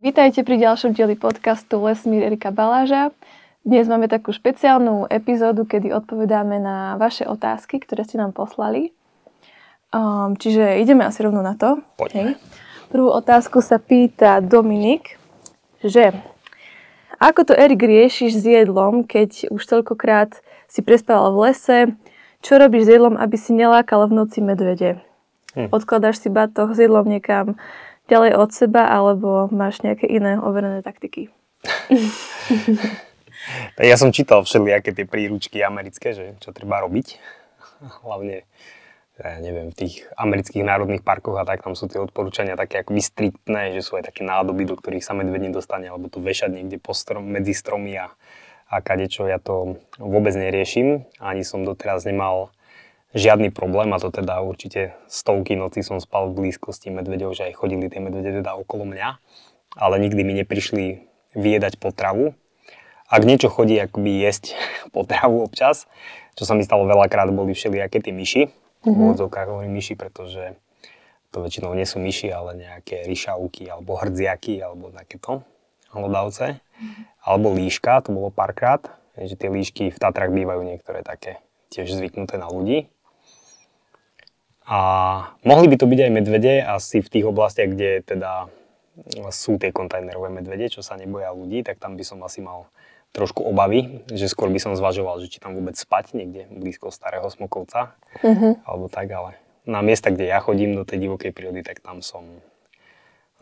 Vítajte pri ďalšom dieli podcastu Lesmír Erika Baláža. Dnes máme takú špeciálnu epizódu, kedy odpovedáme na vaše otázky, ktoré ste nám poslali. Um, čiže ideme asi rovno na to. Poďme. Hej. Prvú otázku sa pýta Dominik, že ako to Erik riešiš s jedlom, keď už toľkokrát si prespával v lese, čo robíš s jedlom, aby si nelákal v noci medvede? Hm. Odkladáš si batoh s jedlom niekam ďalej od seba, alebo máš nejaké iné overené taktiky? ja som čítal všelijaké tie príručky americké, že čo treba robiť. Hlavne, ja neviem, v tých amerických národných parkoch a tak, tam sú tie odporúčania také akoby striktné, že sú aj také nádoby, do ktorých sa medveď nedostane, alebo to vešať niekde po strom, medzi stromy a, a kadečo. Ja to vôbec neriešim, ani som doteraz nemal žiadny problém a to teda určite stovky noci som spal v blízkosti medvedov, že aj chodili tie medvede teda okolo mňa, ale nikdy mi neprišli vyjedať potravu. Ak niečo chodí akoby jesť potravu občas, čo sa mi stalo veľakrát, boli všelijaké tie myši, mm-hmm. v odzovkách hovorím myši, pretože to väčšinou nie sú myši, ale nejaké ryšavky alebo hrdziaky alebo takéto hlodavce. Mm-hmm. Alebo líška, to bolo párkrát, že tie líšky v Tatrach bývajú niektoré také tiež zvyknuté na ľudí. A mohli by to byť aj medvede, asi v tých oblastiach, kde teda sú tie kontajnerové medvede, čo sa neboja ľudí, tak tam by som asi mal trošku obavy, že skôr by som zvažoval, že či tam vôbec spať niekde blízko starého Smokovca, uh-huh. alebo tak, ale na miesta, kde ja chodím do tej divokej prírody, tak tam som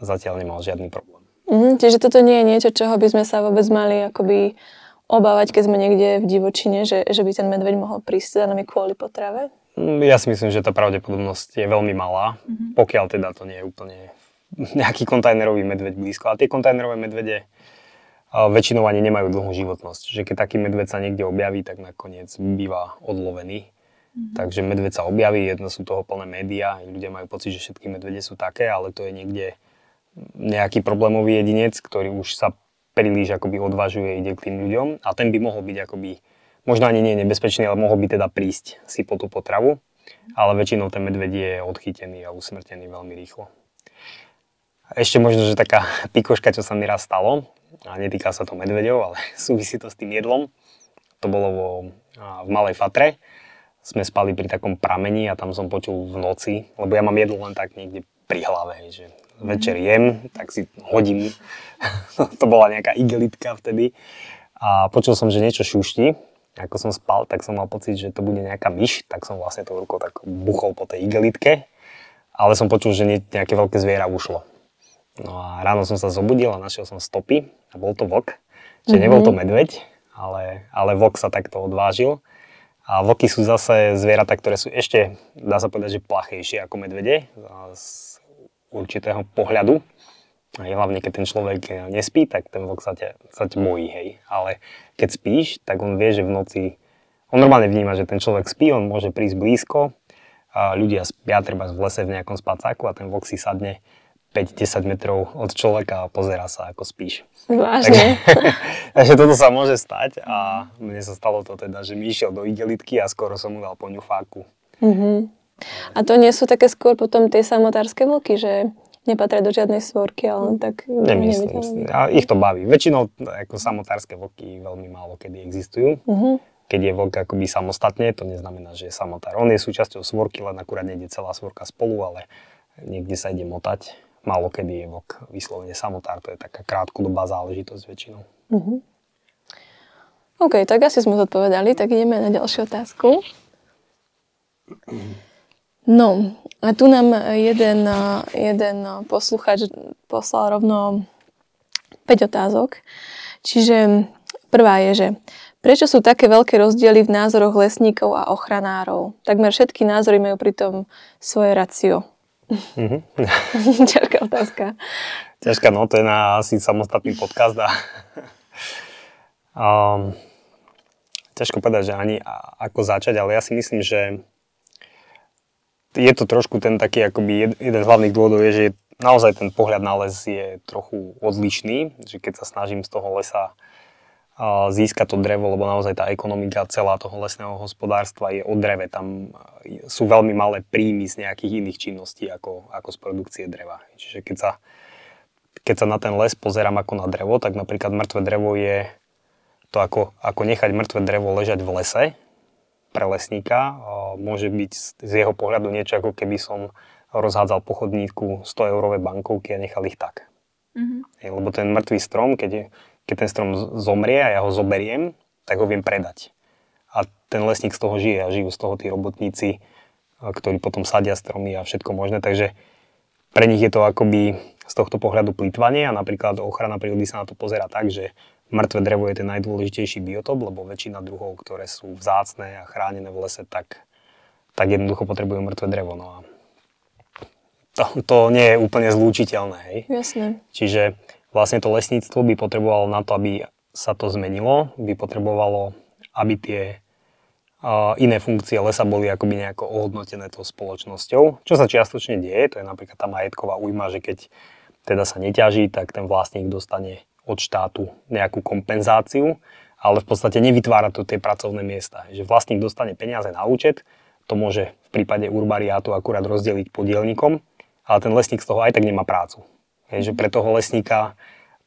zatiaľ nemal žiadny problém. Uh-huh. čiže toto nie je niečo, čoho by sme sa vôbec mali akoby obávať, keď sme niekde v divočine, že, že by ten medveď mohol prísť za nami kvôli potrave? Mm, ja si myslím, že tá pravdepodobnosť je veľmi malá, mm-hmm. pokiaľ teda to nie je úplne nejaký kontajnerový medveď blízko. A tie kontajnerové medvede väčšinou ani nemajú dlhú životnosť. Že keď taký medveď sa niekde objaví, tak nakoniec býva odlovený. Mm-hmm. Takže medveď sa objaví, jedno sú toho plné médiá, ľudia majú pocit, že všetky medvede sú také, ale to je niekde nejaký problémový jedinec, ktorý už sa príliš akoby odvažuje, ide k tým ľuďom a ten by mohol byť akoby možno ani nie je nebezpečný, ale mohol by teda prísť si po tú potravu, ale väčšinou ten medveď je odchytený a usmrtený veľmi rýchlo. Ešte možno, že taká pikoška, čo sa mi raz stalo, a netýka sa to medveďov, ale súvisí to s tým jedlom. To bolo vo, v Malej Fatre. Sme spali pri takom pramení a tam som počul v noci, lebo ja mám jedlo len tak niekde pri hlave, že večer jem, tak si hodím. to bola nejaká igelitka vtedy. A počul som, že niečo šušti ako som spal, tak som mal pocit, že to bude nejaká myš, tak som vlastne tou rukou tak buchol po tej igelitke, ale som počul, že nejaké veľké zviera ušlo. No a ráno som sa zobudil a našiel som stopy a bol to vlk. Čiže mm-hmm. nebol to medveď, ale, ale vlk sa takto odvážil. A vlky sú zase zvieratá, ktoré sú ešte, dá sa povedať, že plachejšie ako medvede z určitého pohľadu. A hlavne keď ten človek eh, nespí, tak ten vlk sa ťa, sa ťa bojí, hej. Ale keď spíš, tak on vie, že v noci, on normálne vníma, že ten človek spí, on môže prísť blízko, a ľudia spia treba v lese v nejakom spacáku a ten vlk si sadne 5-10 metrov od človeka a pozera sa, ako spíš. Vážne? Takže toto sa môže stať a mne sa stalo to teda, že mi išiel do igelitky a skoro som mu dal po ňufáku. Mm-hmm. A to nie sú také skôr potom tie samotárske vlky, že nepatria do žiadnej svorky, ale len tak... Nemyslím si. A ich to baví. Väčšinou ako samotárske vlky veľmi málo kedy existujú. Uh-huh. Keď je vlk akoby samostatne, to neznamená, že je samotár. On je súčasťou svorky, len akurát nejde celá svorka spolu, ale niekde sa ide motať. Málo kedy je vlk vyslovene samotár, to je taká krátkodobá záležitosť väčšinou. Uh-huh. OK, tak asi sme zodpovedali, tak ideme na ďalšiu otázku. No, a tu nám jeden, jeden posluchač poslal rovno 5 otázok. Čiže prvá je, že prečo sú také veľké rozdiely v názoroch lesníkov a ochranárov? Takmer všetky názory majú pritom svoje racio. Mm-hmm. Ťažká otázka. Ťažká, no to je na asi samostatný podcast a um, ťažko povedať, že ani ako začať, ale ja si myslím, že je to trošku ten taký, akoby jeden z hlavných dôvodov je, že naozaj ten pohľad na les je trochu odlišný, že keď sa snažím z toho lesa získať to drevo, lebo naozaj tá ekonomika celá toho lesného hospodárstva je o dreve. Tam sú veľmi malé príjmy z nejakých iných činností ako, ako z produkcie dreva. Čiže keď sa keď sa na ten les pozerám ako na drevo, tak napríklad mŕtve drevo je to ako, ako nechať mŕtve drevo ležať v lese pre lesníka. Môže byť z jeho pohľadu niečo, ako keby som rozhádzal po chodníku 100 eurové bankovky a nechal ich tak. Mm-hmm. Lebo ten mŕtvý strom, keď, keď ten strom zomrie a ja ho zoberiem, tak ho viem predať. A ten lesník z toho žije a žijú z toho tí robotníci, ktorí potom sadia stromy a všetko možné. Takže pre nich je to akoby z tohto pohľadu plýtvanie a napríklad ochrana prírody sa na to pozera tak, že mŕtve drevo je ten najdôležitejší biotop, lebo väčšina druhov, ktoré sú vzácne a chránené v lese, tak, tak jednoducho potrebujú mŕtve drevo. No a to, to nie je úplne zlúčiteľné. Hej? Jasne. Čiže vlastne to lesníctvo by potrebovalo na to, aby sa to zmenilo, by potrebovalo, aby tie iné funkcie lesa boli akoby nejako ohodnotené tou spoločnosťou, čo sa čiastočne deje, to je napríklad tá majetková újma, že keď teda sa neťaží, tak ten vlastník dostane od štátu nejakú kompenzáciu, ale v podstate nevytvára to tie pracovné miesta. Že vlastník dostane peniaze na účet, to môže v prípade urbariátu akurát rozdeliť podielnikom, ale ten lesník z toho aj tak nemá prácu. Je, že pre toho lesníka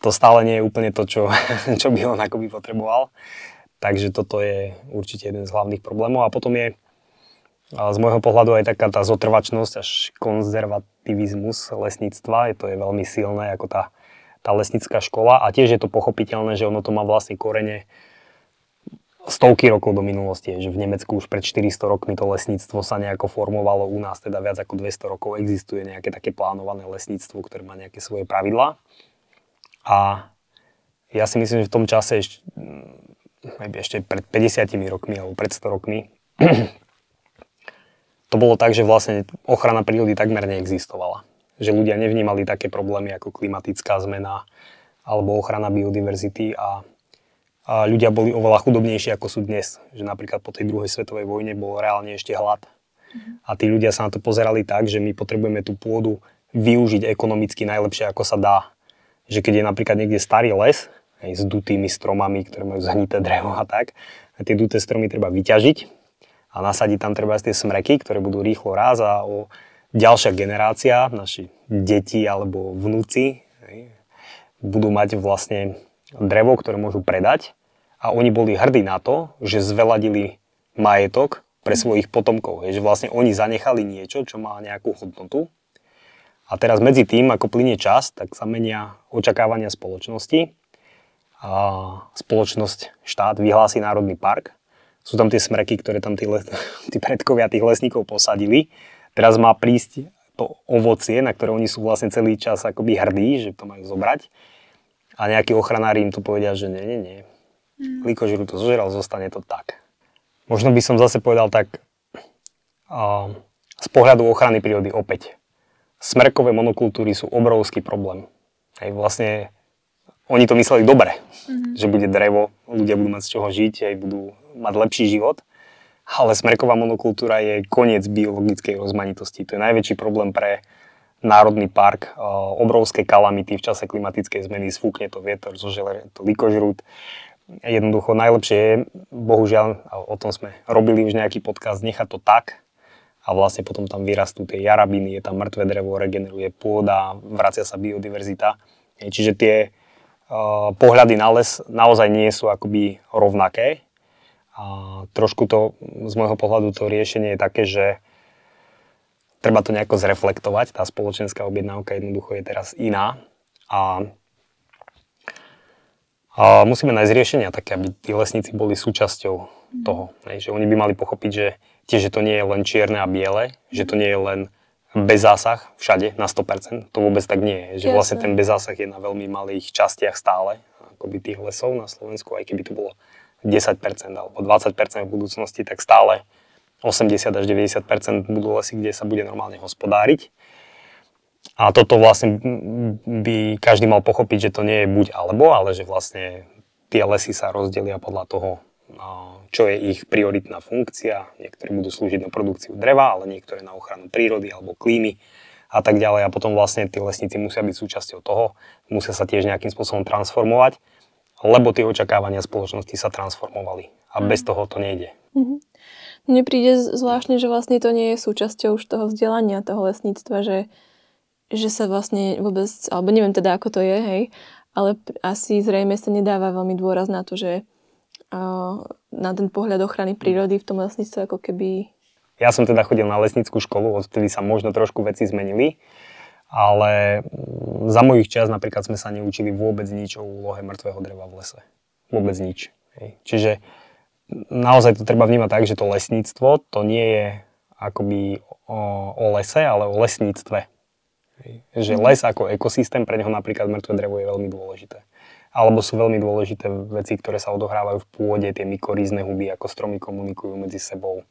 to stále nie je úplne to, čo, čo by on akoby potreboval. Takže toto je určite jeden z hlavných problémov. A potom je z môjho pohľadu aj taká tá zotrvačnosť až konzervativizmus lesníctva. Je to je veľmi silné ako tá, tá lesnícka škola a tiež je to pochopiteľné, že ono to má vlastne korene stovky rokov do minulosti, že v Nemecku už pred 400 rokmi to lesníctvo sa nejako formovalo, u nás teda viac ako 200 rokov existuje nejaké také plánované lesníctvo, ktoré má nejaké svoje pravidlá. A ja si myslím, že v tom čase ešte, ešte pred 50 rokmi alebo pred 100 rokmi to bolo tak, že vlastne ochrana prírody takmer neexistovala. Že ľudia nevnímali také problémy ako klimatická zmena alebo ochrana biodiverzity a, a ľudia boli oveľa chudobnejší ako sú dnes. Že napríklad po tej druhej svetovej vojne bol reálne ešte hlad. Mhm. A tí ľudia sa na to pozerali tak, že my potrebujeme tú pôdu využiť ekonomicky najlepšie, ako sa dá. Že keď je napríklad niekde starý les, aj s dutými stromami, ktoré majú zhnité drevo a tak, a tie duté stromy treba vyťažiť, a nasadiť tam treba tie smreky, ktoré budú rýchlo raz a o ďalšia generácia, naši deti alebo vnúci, budú mať vlastne drevo, ktoré môžu predať a oni boli hrdí na to, že zveladili majetok pre svojich potomkov. Je, že vlastne oni zanechali niečo, čo má nejakú hodnotu. A teraz medzi tým, ako plinie čas, tak sa menia očakávania spoločnosti. A spoločnosť, štát vyhlási národný park sú tam tie smreky, ktoré tam tí, le, tí predkovia tých lesníkov posadili. Teraz má prísť to ovocie, na ktoré oni sú vlastne celý čas akoby hrdí, že to majú zobrať. A nejakí ochranári im to povedia, že nie, nie, nie. Mm. To zožeral, zostane to tak. Možno by som zase povedal tak, uh, z pohľadu ochrany prírody opäť. Smrkové monokultúry sú obrovský problém. Aj vlastne oni to mysleli dobre, mm-hmm. že bude drevo, ľudia budú mať z čoho žiť, aj budú mať lepší život. Ale smreková monokultúra je koniec biologickej rozmanitosti. To je najväčší problém pre národný park. Obrovské kalamity v čase klimatickej zmeny, sfúkne to vietor, zožele to likožrút. Jednoducho najlepšie je, bohužiaľ, o tom sme robili už nejaký podcast, nechať to tak, a vlastne potom tam vyrastú tie jarabiny, je tam mŕtve drevo, regeneruje pôda, vracia sa biodiverzita. Čiže tie uh, pohľady na les naozaj nie sú akoby rovnaké. A trošku to, z môjho pohľadu, to riešenie je také, že treba to nejako zreflektovať. Tá spoločenská objednávka jednoducho je teraz iná. A, a musíme nájsť riešenia také, aby tí lesníci boli súčasťou toho. Že oni by mali pochopiť, že tiež že to nie je len čierne a biele, že to nie je len bez zásah všade na 100%. To vôbec tak nie je. Že vlastne ten bez zásah je na veľmi malých častiach stále, akoby tých lesov na Slovensku, aj keby to bolo 10% alebo 20% v budúcnosti, tak stále 80 až 90% budú lesy, kde sa bude normálne hospodáriť. A toto vlastne by každý mal pochopiť, že to nie je buď alebo, ale že vlastne tie lesy sa rozdelia podľa toho, čo je ich prioritná funkcia. Niektoré budú slúžiť na produkciu dreva, ale niektoré na ochranu prírody alebo klímy a tak ďalej. A potom vlastne tí lesníci musia byť súčasťou toho, musia sa tiež nejakým spôsobom transformovať lebo tie očakávania spoločnosti sa transformovali a bez mhm. toho to nejde. Mm-hmm. Mne príde zvláštne, že vlastne to nie je súčasťou už toho vzdelania, toho lesníctva, že že sa vlastne vôbec, alebo neviem teda, ako to je, hej, ale asi zrejme sa nedáva veľmi dôraz na to, že uh, na ten pohľad ochrany prírody v tom lesníctve ako keby... Ja som teda chodil na lesnickú školu, odtedy sa možno trošku veci zmenili, ale mm, za mojich čas napríklad sme sa neučili vôbec nič o úlohe mŕtvého dreva v lese. Vôbec nič. Hej. Čiže naozaj to treba vnímať tak, že to lesníctvo to nie je akoby o, o lese, ale o lesníctve. Že mhm. les ako ekosystém, pre neho napríklad mŕtve drevo je veľmi dôležité. Alebo sú veľmi dôležité veci, ktoré sa odohrávajú v pôde, tie mykorízne huby, ako stromy komunikujú medzi sebou.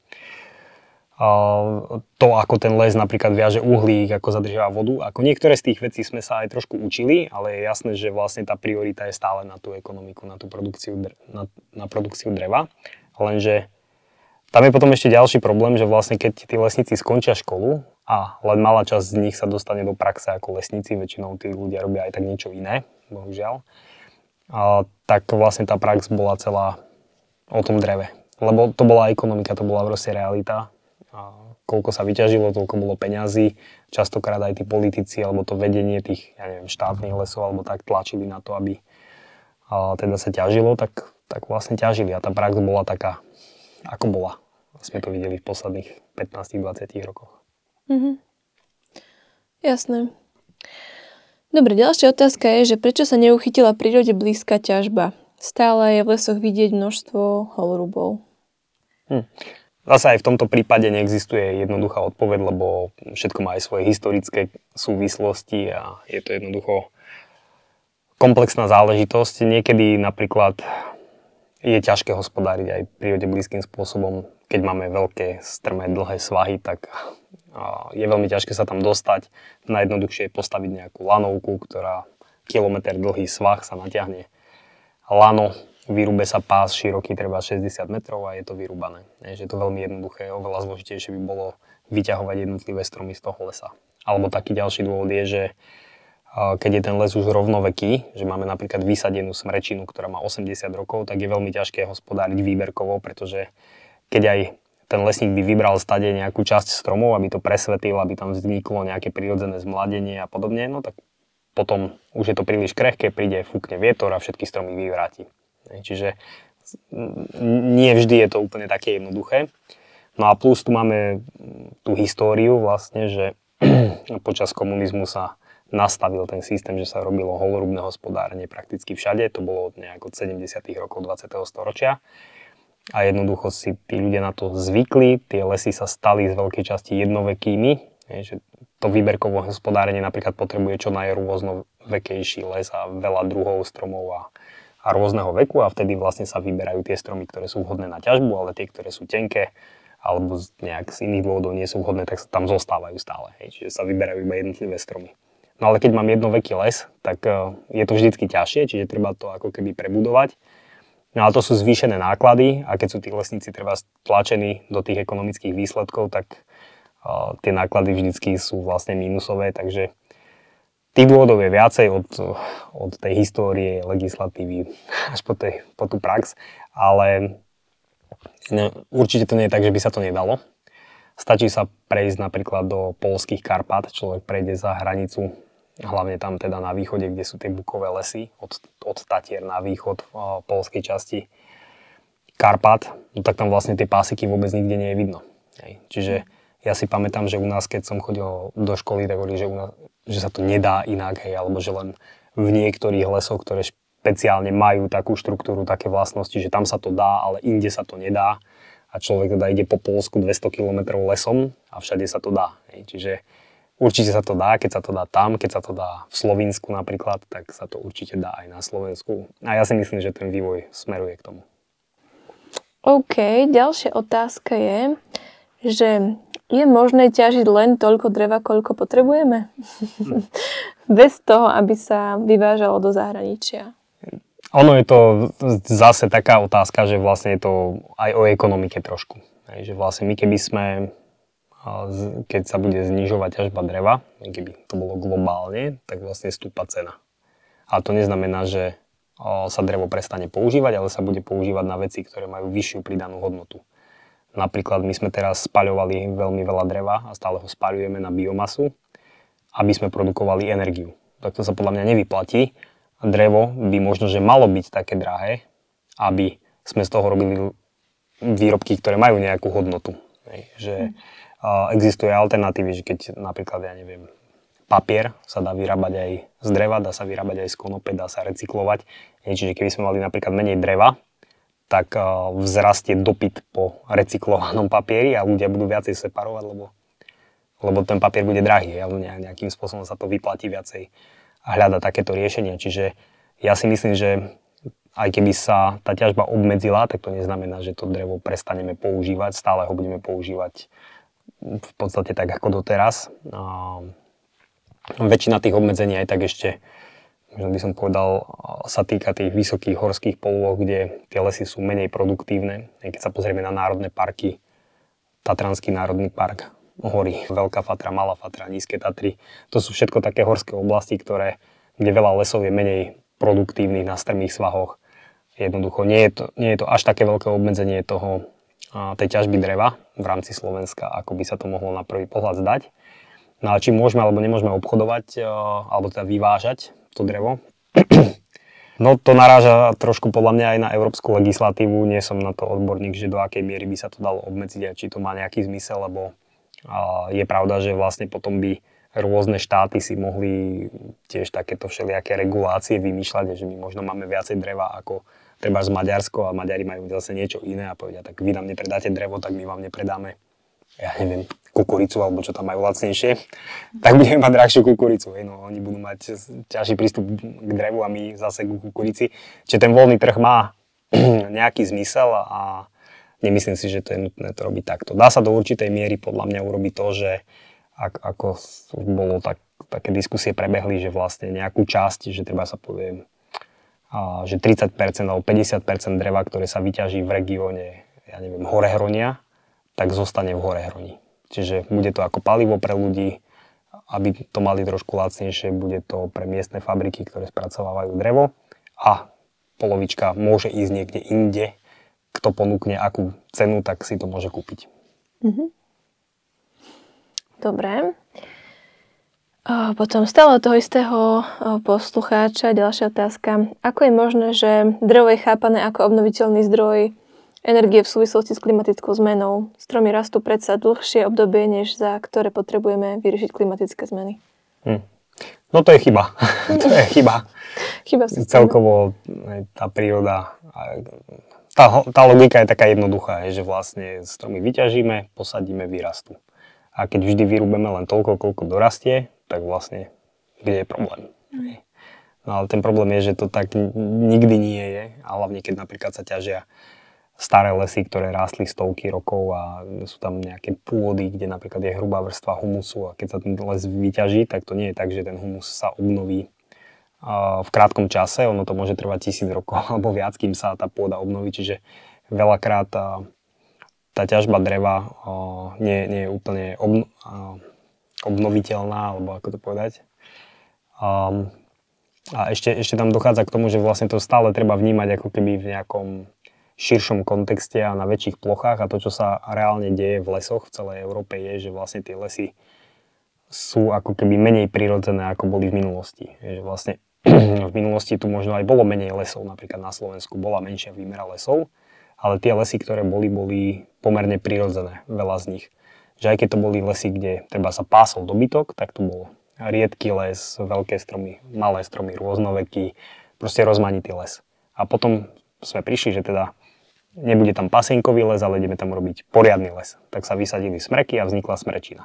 To, ako ten les napríklad viaže uhlík, ako zadržiava vodu. Ako niektoré z tých vecí sme sa aj trošku učili, ale je jasné, že vlastne tá priorita je stále na tú ekonomiku, na tú produkciu, na, na produkciu dreva. Lenže tam je potom ešte ďalší problém, že vlastne keď tí lesníci skončia školu a len malá časť z nich sa dostane do praxe ako lesníci, väčšinou tí ľudia robia aj tak niečo iné, bohužiaľ, a, tak vlastne tá prax bola celá o tom dreve. Lebo to bola ekonomika, to bola proste realita. Koľko sa vyťažilo, toľko bolo peňazí. Častokrát aj tí politici alebo to vedenie tých ja neviem, štátnych lesov alebo tak tlačili na to, aby a, teda sa ťažilo, tak, tak vlastne ťažili. A tá prax bola taká ako bola. Sme to videli v posledných 15-20 rokoch. Mm-hmm. Jasné. Dobre, ďalšia otázka je, že prečo sa neuchytila prírode blízka ťažba? Stále je v lesoch vidieť množstvo holorubov. Hm. Zase aj v tomto prípade neexistuje jednoduchá odpoveď, lebo všetko má aj svoje historické súvislosti a je to jednoducho komplexná záležitosť. Niekedy napríklad je ťažké hospodáriť aj prírode blízkym spôsobom. Keď máme veľké, strmé, dlhé svahy, tak je veľmi ťažké sa tam dostať. Najjednoduchšie je postaviť nejakú lanovku, ktorá kilometr dlhý svah sa natiahne lano, vyrúbe sa pás široký treba 60 metrov a je to vyrúbané. Je to veľmi jednoduché, oveľa zložitejšie by bolo vyťahovať jednotlivé stromy z toho lesa. Alebo taký ďalší dôvod je, že keď je ten les už rovnoveký, že máme napríklad vysadenú smrečinu, ktorá má 80 rokov, tak je veľmi ťažké hospodáriť výberkovo, pretože keď aj ten lesník by vybral stade nejakú časť stromov, aby to presvetil, aby tam vzniklo nejaké prírodzené zmladenie a podobne, no tak potom už je to príliš krehké, príde, fúkne vietor a všetky stromy vyvráti. Čiže nie vždy je to úplne také jednoduché. No a plus tu máme tú históriu vlastne, že počas komunizmu sa nastavil ten systém, že sa robilo holorubné hospodárenie prakticky všade. To bolo nejak od 70. rokov 20. storočia. A jednoducho si tí ľudia na to zvykli, tie lesy sa stali z veľkej časti jednovekými, že to výberkové hospodárenie napríklad potrebuje čo najrôznovekejší les a veľa druhov stromov a, a rôzneho veku a vtedy vlastne sa vyberajú tie stromy, ktoré sú vhodné na ťažbu, ale tie, ktoré sú tenké alebo nejak z iných dôvodov nie sú vhodné, tak sa tam zostávajú stále. Hej. Čiže sa vyberajú iba jednotlivé stromy. No ale keď mám jednoveký les, tak e, je to vždycky ťažšie, čiže treba to ako keby prebudovať. No ale to sú zvýšené náklady a keď sú tí lesníci treba tlačení do tých ekonomických výsledkov, tak uh, tie náklady vždycky sú vlastne mínusové, takže tých dôvodov je viacej od, od tej histórie, legislatívy až po, tej, po tú prax, ale ne, určite to nie je tak, že by sa to nedalo. Stačí sa prejsť napríklad do polských Karpat, človek prejde za hranicu hlavne tam teda na východe, kde sú tie bukové lesy, od, od Tatier na východ v polskej časti Karpat, no tak tam vlastne tie pásiky vôbec nikde nie je vidno. Hej. Čiže ja si pamätám, že u nás, keď som chodil do školy, tak hovorili, že, u nás, že sa to nedá inak, hej, alebo že len v niektorých lesoch, ktoré špeciálne majú takú štruktúru, také vlastnosti, že tam sa to dá, ale inde sa to nedá. A človek teda ide po Polsku 200 km lesom a všade sa to dá. Hej. Čiže Určite sa to dá, keď sa to dá tam, keď sa to dá v Slovensku napríklad, tak sa to určite dá aj na Slovensku. A ja si myslím, že ten vývoj smeruje k tomu. OK, ďalšia otázka je, že je možné ťažiť len toľko dreva, koľko potrebujeme? Hm. Bez toho, aby sa vyvážalo do zahraničia. Ono je to zase taká otázka, že vlastne je to aj o ekonomike trošku. Že vlastne my keby sme keď sa bude znižovať ťažba dreva, keby to bolo globálne, tak vlastne stúpa cena. A to neznamená, že sa drevo prestane používať, ale sa bude používať na veci, ktoré majú vyššiu pridanú hodnotu. Napríklad my sme teraz spaľovali veľmi veľa dreva a stále ho spaľujeme na biomasu aby sme produkovali energiu. Tak to sa podľa mňa nevyplatí. Drevo by možno, že malo byť také drahé, aby sme z toho robili výrobky, ktoré majú nejakú hodnotu. Že uh, existuje alternatívy, že keď napríklad, ja neviem, papier sa dá vyrábať aj z dreva, dá sa vyrábať aj z konope, dá sa recyklovať. Čiže keby sme mali napríklad menej dreva, tak uh, vzrastie dopyt po recyklovanom papieri a ľudia budú viacej separovať, lebo, lebo ten papier bude drahý a nejakým spôsobom sa to vyplatí viacej a hľada takéto riešenia. Čiže ja si myslím, že aj keby sa tá ťažba obmedzila, tak to neznamená, že to drevo prestaneme používať, stále ho budeme používať v podstate tak ako doteraz. A väčšina tých obmedzení aj tak ešte, možno by som povedal, sa týka tých vysokých horských polôch, kde tie lesy sú menej produktívne. Keď sa pozrieme na národné parky, Tatranský národný park, hory, Veľká Fatra, Malá Fatra, Nízke Tatry, to sú všetko také horské oblasti, ktoré, kde veľa lesov je menej produktívnych na strmých svahoch. Jednoducho nie je to, nie je to až také veľké obmedzenie toho, tej ťažby dreva v rámci Slovenska, ako by sa to mohlo na prvý pohľad zdať. No ale či môžeme alebo nemôžeme obchodovať, alebo teda vyvážať to drevo, No to naráža trošku podľa mňa aj na európsku legislatívu. Nie som na to odborník, že do akej miery by sa to dalo obmedziť a či to má nejaký zmysel, lebo je pravda, že vlastne potom by rôzne štáty si mohli tiež takéto všelijaké regulácie vymýšľať, že my možno máme viacej dreva ako treba z Maďarsko a Maďari majú zase niečo iné a povedia, tak vy nám nepredáte drevo, tak my vám nepredáme, ja neviem, kukuricu alebo čo tam majú lacnejšie, tak budeme mať drahšiu kukuricu. No, oni budú mať ťažší prístup k drevu a my zase k kukurici. Čiže ten voľný trh má nejaký zmysel a nemyslím si, že to je nutné to robiť takto. Dá sa do určitej miery podľa mňa urobiť to, že ak, ako bolo tak, také diskusie prebehli, že vlastne nejakú časť, že treba sa povie, a, že 30% alebo 50% dreva, ktoré sa vyťaží v regióne, ja neviem, Horehronia, tak zostane v Horehroni. Čiže bude to ako palivo pre ľudí, aby to mali trošku lacnejšie, bude to pre miestne fabriky, ktoré spracovávajú drevo a polovička môže ísť niekde inde, kto ponúkne akú cenu, tak si to môže kúpiť. Mm-hmm. Dobre. Potom stále toho istého poslucháča, ďalšia otázka. Ako je možné, že drevo je chápané ako obnoviteľný zdroj energie v súvislosti s klimatickou zmenou? Stromy rastú predsa dlhšie obdobie, než za ktoré potrebujeme vyriešiť klimatické zmeny. Hm. No to je chyba. to je chyba. chyba Celkovo tá príroda, tá, tá logika je taká jednoduchá, že vlastne stromy vyťažíme, posadíme, vyrastú. A keď vždy vyrúbeme len toľko, koľko dorastie, tak vlastne kde je problém. Mm. No ale ten problém je, že to tak nikdy nie je. A hlavne keď napríklad sa ťažia staré lesy, ktoré rástli stovky rokov a sú tam nejaké pôdy, kde napríklad je hrubá vrstva humusu a keď sa ten les vyťaží, tak to nie je tak, že ten humus sa obnoví v krátkom čase, ono to môže trvať tisíc rokov alebo viac, kým sa tá pôda obnoví, čiže veľakrát tá ťažba dreva nie, nie je úplne obno, obnoviteľná, alebo ako to povedať. A ešte, ešte tam dochádza k tomu, že vlastne to stále treba vnímať ako keby v nejakom širšom kontexte a na väčších plochách a to, čo sa reálne deje v lesoch v celej Európe je, že vlastne tie lesy sú ako keby menej prirodzené, ako boli v minulosti. Že vlastne v minulosti tu možno aj bolo menej lesov, napríklad na Slovensku bola menšia výmera lesov, ale tie lesy, ktoré boli, boli pomerne prirodzené, veľa z nich. Že aj keď to boli lesy, kde treba sa pásol dobytok, tak to bolo riedky les, veľké stromy, malé stromy, rôznoveký, proste rozmanitý les. A potom sme prišli, že teda nebude tam pasienkový les, ale ideme tam robiť poriadny les. Tak sa vysadili smreky a vznikla smrečina.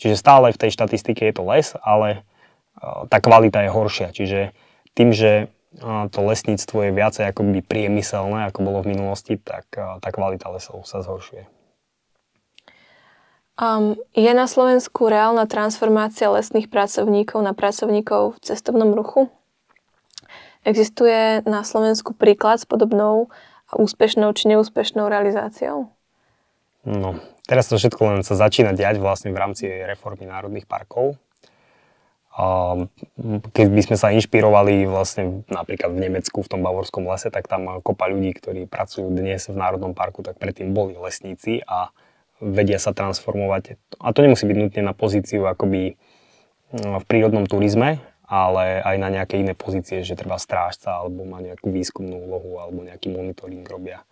Čiže stále v tej štatistike je to les, ale e, tá kvalita je horšia. Čiže tým, že to lesníctvo je viacej akoby priemyselné, ako bolo v minulosti, tak tá kvalita lesov sa zhoršuje. Um, je na Slovensku reálna transformácia lesných pracovníkov na pracovníkov v cestovnom ruchu? Existuje na Slovensku príklad s podobnou úspešnou či neúspešnou realizáciou? No, teraz to všetko len sa začína diať vlastne v rámci reformy národných parkov. Keď by sme sa inšpirovali vlastne napríklad v Nemecku, v tom bavorskom lese, tak tam kopa ľudí, ktorí pracujú dnes v Národnom parku, tak predtým boli lesníci a vedia sa transformovať. A to nemusí byť nutne na pozíciu akoby v prírodnom turizme, ale aj na nejaké iné pozície, že treba strážca, alebo má nejakú výskumnú úlohu, alebo nejaký monitoring robia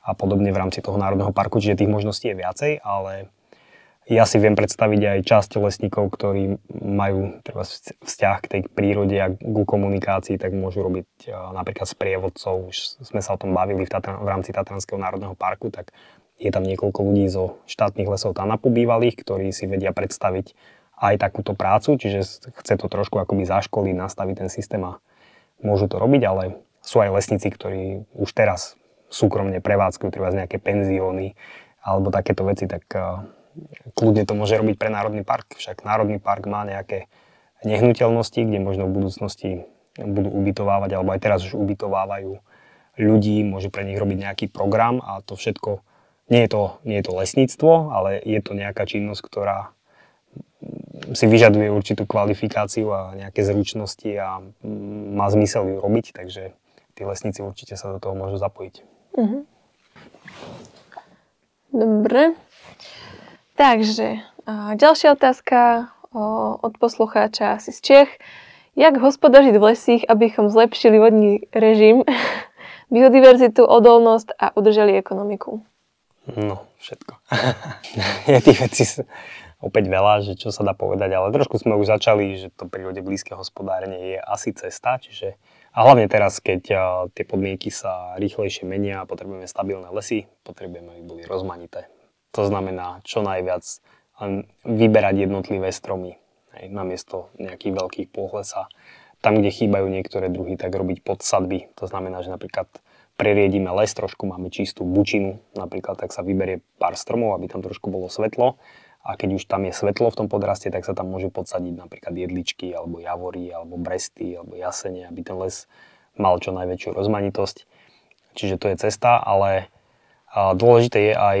a podobne v rámci toho národného parku, čiže tých možností je viacej, ale ja si viem predstaviť aj časť lesníkov, ktorí majú treba vzťah k tej prírode a k komunikácii, tak môžu robiť napríklad s prievodcov. Už sme sa o tom bavili v, Tatra, v rámci Tatranského národného parku, tak je tam niekoľko ľudí zo štátnych lesov Tanapu bývalých, ktorí si vedia predstaviť aj takúto prácu, čiže chce to trošku akoby zaškoliť, nastaviť ten systém a môžu to robiť, ale sú aj lesníci, ktorí už teraz súkromne prevádzkujú, treba nejaké penzióny alebo takéto veci, tak kľudne to môže robiť pre Národný park. Však Národný park má nejaké nehnuteľnosti, kde možno v budúcnosti budú ubytovávať, alebo aj teraz už ubytovávajú ľudí, môže pre nich robiť nejaký program a to všetko, nie je to, nie je to lesníctvo, ale je to nejaká činnosť, ktorá si vyžaduje určitú kvalifikáciu a nejaké zručnosti a má zmysel ju robiť, takže tí lesníci určite sa do toho môžu zapojiť. Uh-huh. Dobre. Takže, ďalšia otázka od poslucháča asi z Čech. Jak hospodažiť v lesích, abychom zlepšili vodný režim, biodiverzitu, odolnosť a udržali ekonomiku? No, všetko. je tých vecí opäť veľa, že čo sa dá povedať, ale trošku sme už začali, že to prírode blízke hospodárenie je asi cesta, čiže a hlavne teraz, keď tie podmienky sa rýchlejšie menia a potrebujeme stabilné lesy, potrebujeme, aby boli rozmanité. To znamená čo najviac vyberať jednotlivé stromy, hej, namiesto nejakých veľkých ploch lesa. Tam, kde chýbajú niektoré druhy, tak robiť podsadby. To znamená, že napríklad preriedime les, trošku máme čistú bučinu, napríklad tak sa vyberie pár stromov, aby tam trošku bolo svetlo a keď už tam je svetlo v tom podraste, tak sa tam môže podsadiť napríklad jedličky, alebo javory, alebo bresty, alebo jasene, aby ten les mal čo najväčšiu rozmanitosť. Čiže to je cesta, ale dôležité je aj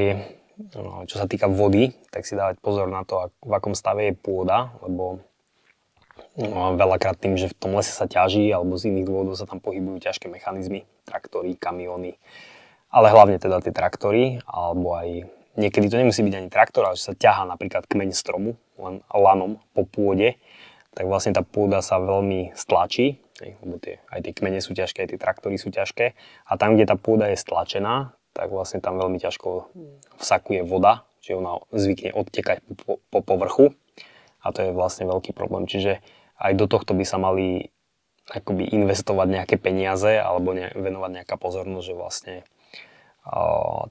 No, čo sa týka vody, tak si dávať pozor na to, v akom stave je pôda, lebo no, veľakrát tým, že v tom lese sa ťaží alebo z iných dôvodov sa tam pohybujú ťažké mechanizmy, traktory, kamiony, ale hlavne teda tie traktory, alebo aj niekedy to nemusí byť ani traktor, ale že sa ťahá napríklad kmeň stromu len lanom po pôde, tak vlastne tá pôda sa veľmi stlačí, lebo tie, aj tie kmene sú ťažké, aj tie traktory sú ťažké a tam, kde tá pôda je stlačená, tak vlastne tam veľmi ťažko vsakuje voda, čiže ona zvykne odtekať po, po povrchu a to je vlastne veľký problém. Čiže aj do tohto by sa mali akoby investovať nejaké peniaze alebo ne, venovať nejaká pozornosť, že vlastne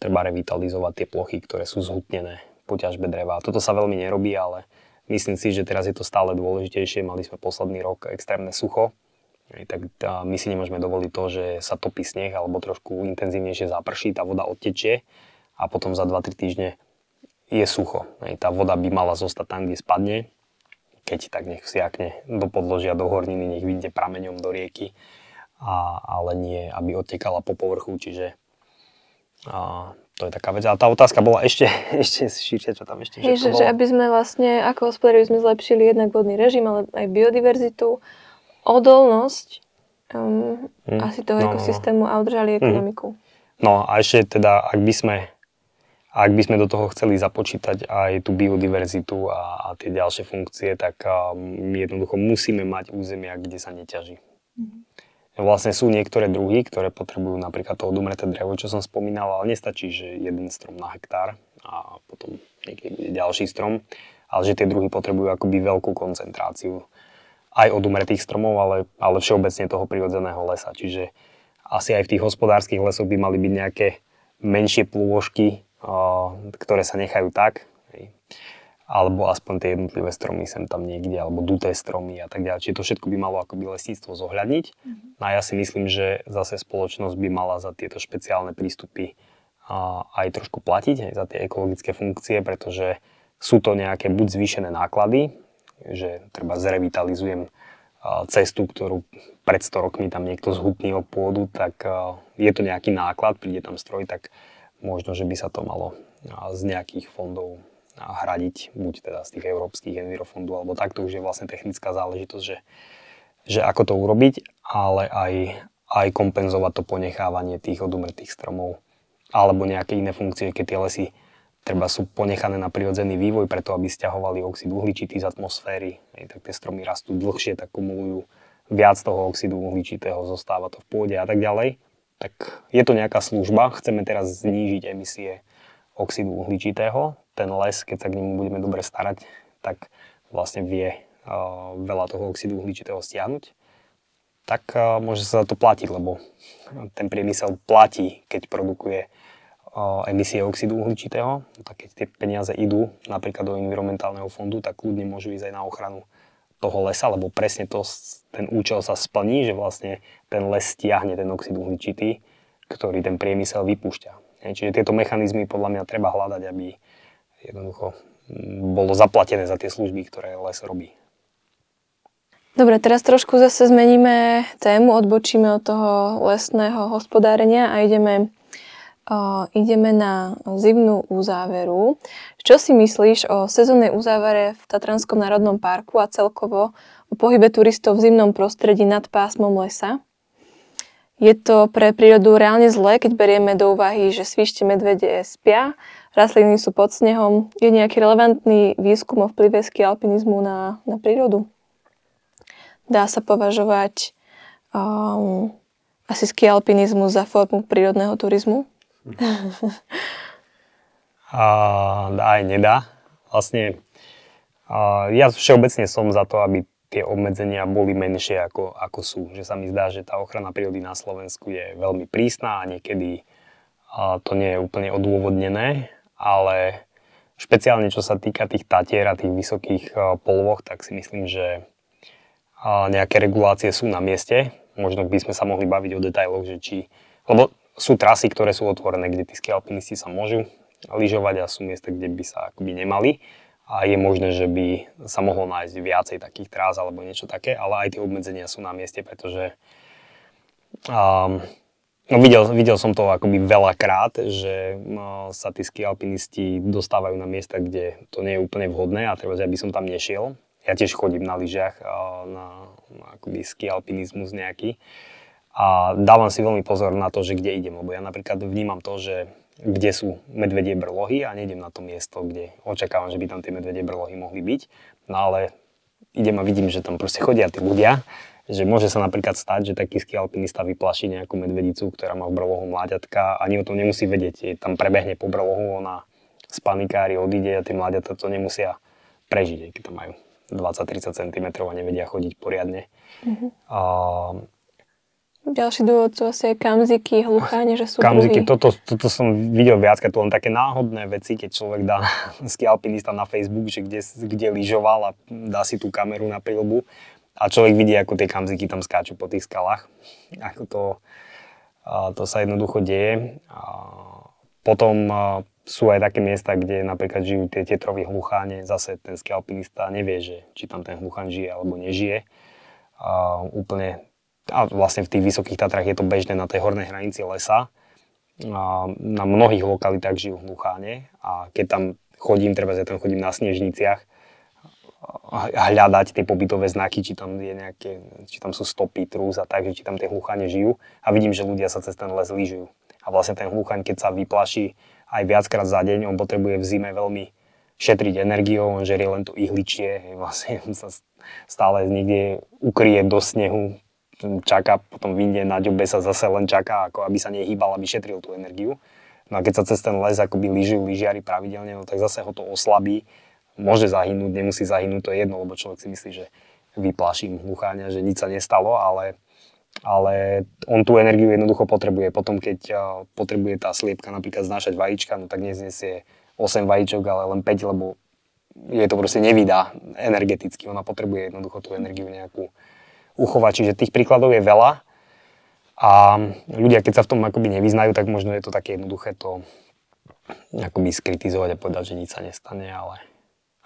treba revitalizovať tie plochy, ktoré sú zhutnené po ťažbe dreva. Toto sa veľmi nerobí, ale myslím si, že teraz je to stále dôležitejšie. Mali sme posledný rok extrémne sucho, tak my si nemôžeme dovoliť to, že sa topí sneh alebo trošku intenzívnejšie zaprší, tá voda odtečie a potom za 2-3 týždne je sucho. Tá voda by mala zostať tam, kde spadne, keď tak nech vsiakne do podložia, do horniny, nech vyjde prameňom do rieky, a, ale nie, aby odtekala po povrchu, čiže a, to je taká vec. Ale tá otázka bola ešte, ešte širšia, čo tam ešte je, že, aby sme vlastne, ako hospodári sme zlepšili jednak vodný režim, ale aj biodiverzitu, odolnosť um, hmm. asi toho no, ekosystému no. a udržali mhm. ekonomiku. Hmm. No a ešte teda, ak by sme ak by sme do toho chceli započítať aj tú biodiverzitu a, a tie ďalšie funkcie, tak um, jednoducho musíme mať územia, kde sa neťaží. Mm. Vlastne sú niektoré druhy, ktoré potrebujú napríklad to odumreté drevo, čo som spomínal, ale nestačí, že jeden strom na hektár a potom niekde bude ďalší strom, ale že tie druhy potrebujú akoby veľkú koncentráciu aj od umretých stromov, ale, ale všeobecne toho prirodzeného lesa. Čiže asi aj v tých hospodárskych lesoch by mali byť nejaké menšie plôžky, ktoré sa nechajú tak, alebo aspoň tie jednotlivé stromy sem tam niekde, alebo duté stromy a tak ďalej. Čiže to všetko by malo akoby lesníctvo zohľadniť. Mm-hmm. No a ja si myslím, že zase spoločnosť by mala za tieto špeciálne prístupy aj trošku platiť, aj za tie ekologické funkcie, pretože sú to nejaké buď zvýšené náklady, že treba zrevitalizujem cestu, ktorú pred 100 rokmi tam niekto zhutnil pôdu, tak je to nejaký náklad, príde tam stroj, tak možno, že by sa to malo z nejakých fondov hradiť, buď teda z tých európskych envirofondov, alebo tak, to už je vlastne technická záležitosť, že, že ako to urobiť, ale aj, aj kompenzovať to ponechávanie tých odumretých stromov, alebo nejaké iné funkcie, keď tie lesy treba sú ponechané na prirodzený vývoj, preto aby stiahovali oxid uhličitý z atmosféry. Hej, tak tie stromy rastú dlhšie, tak kumulujú viac toho oxidu uhličitého, zostáva to v pôde a tak ďalej. Tak je to nejaká služba, chceme teraz znížiť emisie oxidu uhličitého. Ten les, keď sa k nemu budeme dobre starať, tak vlastne vie uh, veľa toho oxidu uhličitého stiahnuť tak uh, môže sa to platiť, lebo ten priemysel platí, keď produkuje emisie oxidu uhličitého, tak keď tie peniaze idú napríklad do environmentálneho fondu, tak kľudne môžu ísť aj na ochranu toho lesa, lebo presne to, ten účel sa splní, že vlastne ten les stiahne ten oxid uhličitý, ktorý ten priemysel vypúšťa. Čiže tieto mechanizmy podľa mňa treba hľadať, aby jednoducho bolo zaplatené za tie služby, ktoré les robí. Dobre, teraz trošku zase zmeníme tému, odbočíme od toho lesného hospodárenia a ideme ideme na zimnú uzáveru. Čo si myslíš o sezónnej uzávere v Tatranskom národnom parku a celkovo o pohybe turistov v zimnom prostredí nad pásmom lesa? Je to pre prírodu reálne zlé, keď berieme do úvahy, že svište medvede spia, rastliny sú pod snehom. Je nejaký relevantný výskum o vplyve alpinizmu na, na prírodu? Dá sa považovať um, asi ski alpinizmu za formu prírodného turizmu? a, aj nedá. Vlastne a, ja všeobecne som za to, aby tie obmedzenia boli menšie ako, ako sú. Že sa mi zdá, že tá ochrana prírody na Slovensku je veľmi prísna a niekedy a, to nie je úplne odôvodnené, ale špeciálne čo sa týka tých tatier a tých vysokých a, polvoch, tak si myslím, že a, nejaké regulácie sú na mieste. Možno by sme sa mohli baviť o detailoch, že či... Lebo sú trasy, ktoré sú otvorené, kde tí alpinisti sa môžu lyžovať a sú miesta, kde by sa akoby nemali. A je možné, že by sa mohlo nájsť viacej takých trás alebo niečo také, ale aj tie obmedzenia sú na mieste, pretože um, no videl, videl som to akoby veľakrát, že no, sa tí alpinisti dostávajú na miesta, kde to nie je úplne vhodné a treba, aby som tam nešiel. Ja tiež chodím na lyžiach, na, na akoby ski alpinizmus nejaký a dávam si veľmi pozor na to, že kde idem, lebo ja napríklad vnímam to, že kde sú medvedie brlohy a nejdem na to miesto, kde očakávam, že by tam tie medvedie brlohy mohli byť. No ale idem a vidím, že tam proste chodia tí ľudia, že môže sa napríklad stať, že taký ski alpinista vyplaší nejakú medvedicu, ktorá má v brlohu mláďatka, ani o tom nemusí vedieť. Tam prebehne po brlohu, ona z panikári odíde a tie mláďata to nemusia prežiť, keď tam majú 20-30 cm a nevedia chodiť poriadne. Mm-hmm. A, ďalší dôvod sú asi aj kamziky, hlucháne, že sú Kamziky, toto, toto som videl viac, to len také náhodné veci, keď človek dá ski alpinista na Facebook, že kde, kde lyžoval a dá si tú kameru na prílbu a človek vidí, ako tie kamziky tam skáču po tých skalách. Ako to, to sa jednoducho deje. Potom sú aj také miesta, kde napríklad žijú tie tietrový hlucháne. Zase ten ski alpinista nevie, že či tam ten hluchán žije alebo nežije. Úplne a vlastne v tých vysokých Tatrách je to bežné na tej hornej hranici lesa. A na mnohých lokalitách žijú hlucháne a keď tam chodím, treba ja tam chodím na snežniciach, hľadať tie pobytové znaky, či tam, je nejaké, či tam sú stopy, trús a tak, či tam tie hlucháne žijú a vidím, že ľudia sa cez ten les lyžujú. A vlastne ten hluchaň, keď sa vyplaší aj viackrát za deň, on potrebuje v zime veľmi šetriť energiou, on žerie len to ihličie, vlastne sa stále niekde ukrie do snehu, čaká, potom vyjde na ďobe sa zase len čaká, ako aby sa nehýbal, aby šetril tú energiu. No a keď sa cez ten les akoby lyžujú lyžiari pravidelne, no tak zase ho to oslabí, môže zahynúť, nemusí zahynúť, to je jedno, lebo človek si myslí, že vyplaším hlucháňa, že nič sa nestalo, ale, ale on tú energiu jednoducho potrebuje. Potom, keď potrebuje tá sliepka napríklad znášať vajíčka, no tak neznesie 8 vajíčok, ale len 5, lebo je to proste nevydá energeticky. Ona potrebuje jednoducho tú energiu nejakú uchovať. Čiže tých príkladov je veľa a ľudia, keď sa v tom akoby nevyznajú, tak možno je to také jednoduché to akoby skritizovať a povedať, že nič sa nestane, ale,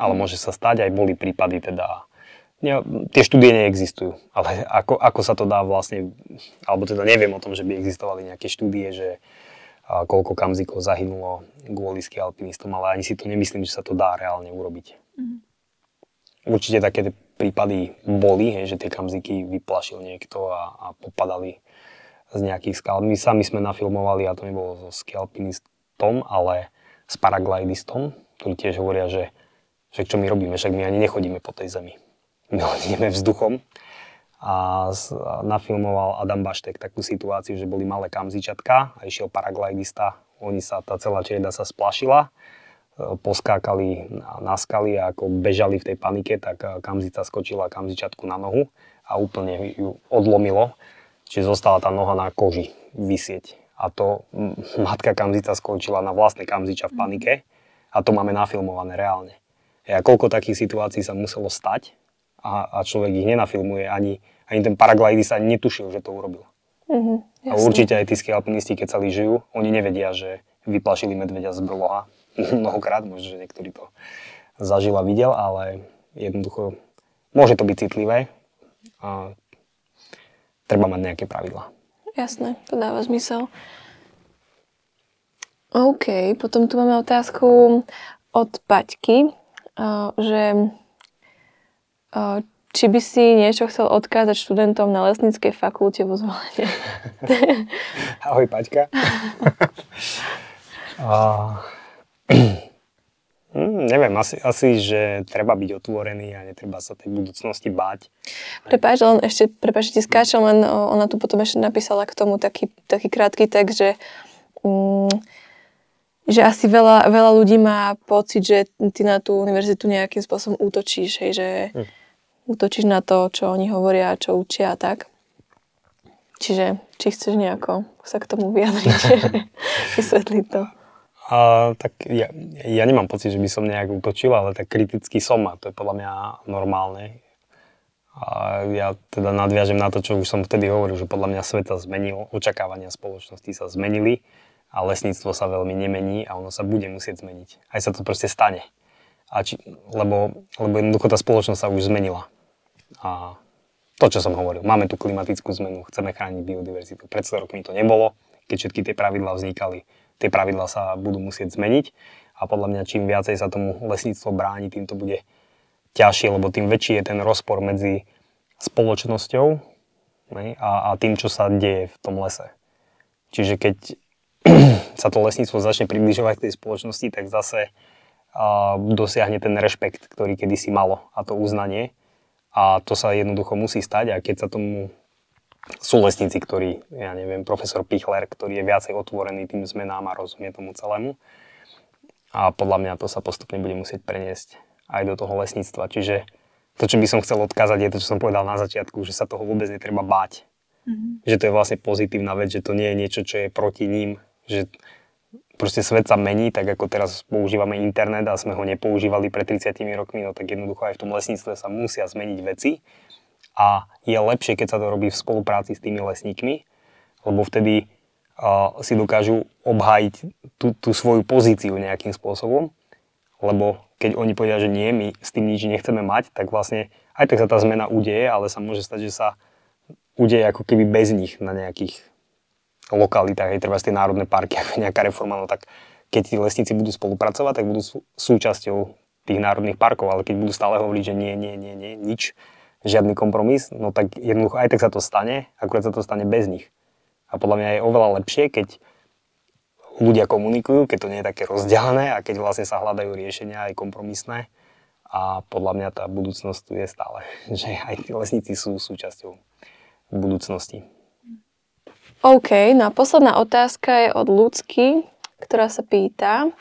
ale môže sa stať, aj boli prípady teda, ne, tie štúdie neexistujú, ale ako, ako sa to dá vlastne, alebo teda neviem o tom, že by existovali nejaké štúdie, že a koľko kamzikov zahynulo kvôli ski alpinistom, ale ani si to nemyslím, že sa to dá reálne urobiť. Mm-hmm. Určite také prípady boli, hej, že tie kamziky vyplašil niekto a, a popadali z nejakých skal. My sami sme nafilmovali, a to nebolo so skialpinistom, ale s paraglidistom, ktorí tiež hovoria, že, že čo my robíme, však my ani nechodíme po tej zemi. My ideme vzduchom. A, nafilmoval Adam Baštek takú situáciu, že boli malé kamzičatka a išiel paraglidista, oni sa, tá celá črieda sa splašila, e, poskákali na, skaly a ako bežali v tej panike, tak e, kamzica skočila kamzičatku na nohu a úplne ju odlomilo, čiže zostala tá noha na koži vysieť. A to matka kamzica skončila na vlastnej kamziča v panike a to máme nafilmované reálne. A koľko takých situácií sa muselo stať a, a človek ich nenafilmuje, ani, ani ten paraglidista netušil, že to urobil. Mm-hmm, a určite aj tí alpinisti, keď sa lyžujú, oni nevedia, že vyplašili medveďa z brloha. Mnohokrát, možno, že niektorý to zažil a videl, ale jednoducho môže to byť citlivé a treba mať nejaké pravidlá. Jasné, to dáva zmysel. OK, potom tu máme otázku od Paťky, že či by si niečo chcel odkázať študentom na lesníckej fakulte vo Zvolene? Ahoj, Paťka. Hmm, neviem, asi, asi, že treba byť otvorený a netreba sa tej budúcnosti báť. Prepáč, len ešte, prepáč, ti skáčem, len ona tu potom ešte napísala k tomu taký, taký krátky text, že, mm, že asi veľa, veľa ľudí má pocit, že ty na tú univerzitu nejakým spôsobom útočíš, hej, že hm. útočíš na to, čo oni hovoria, čo učia a tak. Čiže, či chceš nejako sa k tomu vyjadriť, vysvetliť to. A, tak ja, ja nemám pocit, že by som nejak útočil, ale tak kriticky som a to je podľa mňa normálne. A ja teda nadviažem na to, čo už som vtedy hovoril, že podľa mňa svet sa zmenil, očakávania spoločnosti sa zmenili a lesníctvo sa veľmi nemení a ono sa bude musieť zmeniť. Aj sa to proste stane. A či, lebo, lebo jednoducho tá spoločnosť sa už zmenila. A to, čo som hovoril, máme tu klimatickú zmenu, chceme chrániť biodiverzitu. Pred 100 rokmi to nebolo, keď všetky tie pravidlá vznikali tie pravidlá sa budú musieť zmeniť a podľa mňa čím viacej sa tomu lesníctvo bráni, tým to bude ťažšie, lebo tým väčší je ten rozpor medzi spoločnosťou a, a tým, čo sa deje v tom lese. Čiže keď sa to lesníctvo začne približovať k tej spoločnosti, tak zase a, dosiahne ten rešpekt, ktorý kedysi malo a to uznanie. A to sa jednoducho musí stať a keď sa tomu sú lesníci, ktorí, ja neviem, profesor Pichler, ktorý je viacej otvorený tým zmenám a rozumie tomu celému. A podľa mňa to sa postupne bude musieť preniesť aj do toho lesníctva. Čiže to, čo by som chcel odkázať, je to, čo som povedal na začiatku, že sa toho vôbec netreba báť. Mm-hmm. Že to je vlastne pozitívna vec, že to nie je niečo, čo je proti ním. Že proste svet sa mení, tak ako teraz používame internet a sme ho nepoužívali pred 30 rokmi, no tak jednoducho aj v tom lesníctve sa musia zmeniť veci. A je lepšie, keď sa to robí v spolupráci s tými lesníkmi, lebo vtedy uh, si dokážu obhájiť tú, tú svoju pozíciu nejakým spôsobom, lebo keď oni povedia, že nie, my s tým nič nechceme mať, tak vlastne aj tak sa tá zmena udeje, ale sa môže stať, že sa udeje ako keby bez nich na nejakých lokalitách, aj treba tie národné parky, nejaká reforma, no tak keď tí lesníci budú spolupracovať, tak budú súčasťou tých národných parkov, ale keď budú stále hovoriť, že nie, nie, nie, nie, nič, žiadny kompromis, no tak jednoducho aj tak sa to stane, akurát sa to stane bez nich. A podľa mňa je oveľa lepšie, keď ľudia komunikujú, keď to nie je také rozdelené a keď vlastne sa hľadajú riešenia aj kompromisné. A podľa mňa tá budúcnosť tu je stále, že aj tí lesníci sú súčasťou budúcnosti. OK, no a posledná otázka je od Ľudsky, ktorá sa pýta,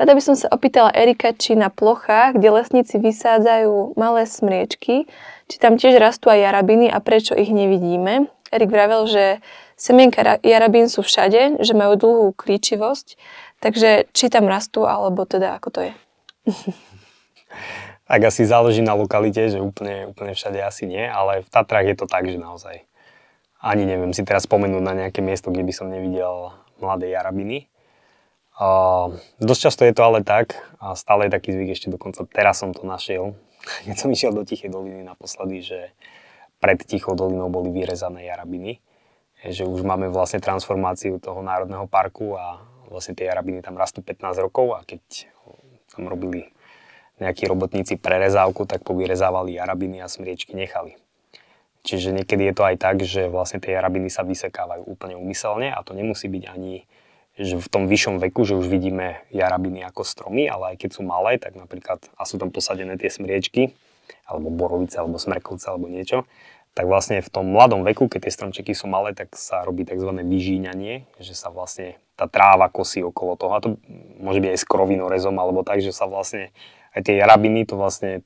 Rada by som sa opýtala Erika, či na plochách, kde lesníci vysádzajú malé smriečky, či tam tiež rastú aj jarabiny a prečo ich nevidíme. Erik vravel, že semienka jarabín sú všade, že majú dlhú klíčivosť, takže či tam rastú, alebo teda ako to je. tak asi záleží na lokalite, že úplne, úplne všade asi nie, ale v Tatrách je to tak, že naozaj ani neviem si teraz spomenúť na nejaké miesto, kde by som nevidel mladé jarabiny. Uh, dosť často je to ale tak, a stále je taký zvyk, ešte dokonca teraz som to našiel, keď som išiel do Tichej doliny naposledy, že pred Tichou dolinou boli vyrezané jarabiny, že už máme vlastne transformáciu toho národného parku a vlastne tie jarabiny tam rastú 15 rokov a keď tam robili nejakí robotníci prerezávku, tak povyrezávali jarabiny a smriečky nechali. Čiže niekedy je to aj tak, že vlastne tie jarabiny sa vysekávajú úplne umyselne a to nemusí byť ani že v tom vyššom veku, že už vidíme jarabiny ako stromy, ale aj keď sú malé, tak napríklad, a sú tam posadené tie smriečky, alebo borovice, alebo smrekovce, alebo niečo, tak vlastne v tom mladom veku, keď tie stromčeky sú malé, tak sa robí tzv. vyžíňanie, že sa vlastne tá tráva kosí okolo toho. A to môže byť aj s krovinorezom alebo tak, že sa vlastne aj tie jarabiny, to vlastne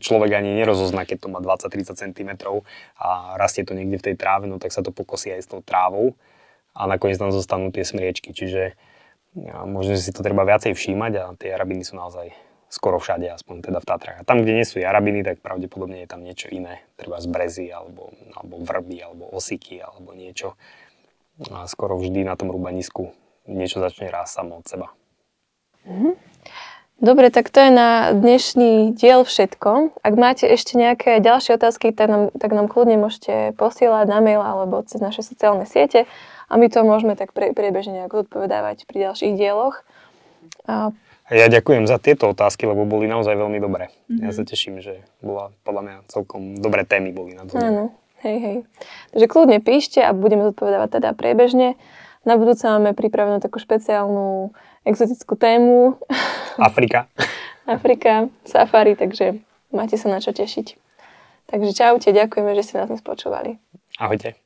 človek ani nerozozná, keď to má 20-30 cm a rastie to niekde v tej tráve, no tak sa to pokosí aj s tou trávou a nakoniec tam zostanú tie smriečky. Čiže možno, si to treba viacej všímať a tie jarabiny sú naozaj skoro všade, aspoň teda v Tatrách. A tam, kde nie sú jarabiny, tak pravdepodobne je tam niečo iné, treba z brezy, alebo, alebo vrby, alebo osiky, alebo niečo. A skoro vždy na tom rúbanisku niečo začne rásť samo od seba. Mm-hmm. Dobre, tak to je na dnešný diel všetko. Ak máte ešte nejaké ďalšie otázky, tak nám, tak nám kľudne môžete posielať na mail alebo cez naše sociálne siete a my to môžeme tak priebežne nejak odpovedávať pri ďalších dieloch. A ja ďakujem za tieto otázky, lebo boli naozaj veľmi dobré. Mm-hmm. Ja sa teším, že bola podľa mňa celkom dobré témy boli na to. Áno, hej, hej. Takže kľudne píšte a budeme zodpovedávať teda priebežne. Na budúce máme pripravenú takú špeciálnu exotickú tému. Afrika. Afrika, safari, takže máte sa na čo tešiť. Takže čaute, ďakujeme, že ste nás dnes počúvali. Ahojte.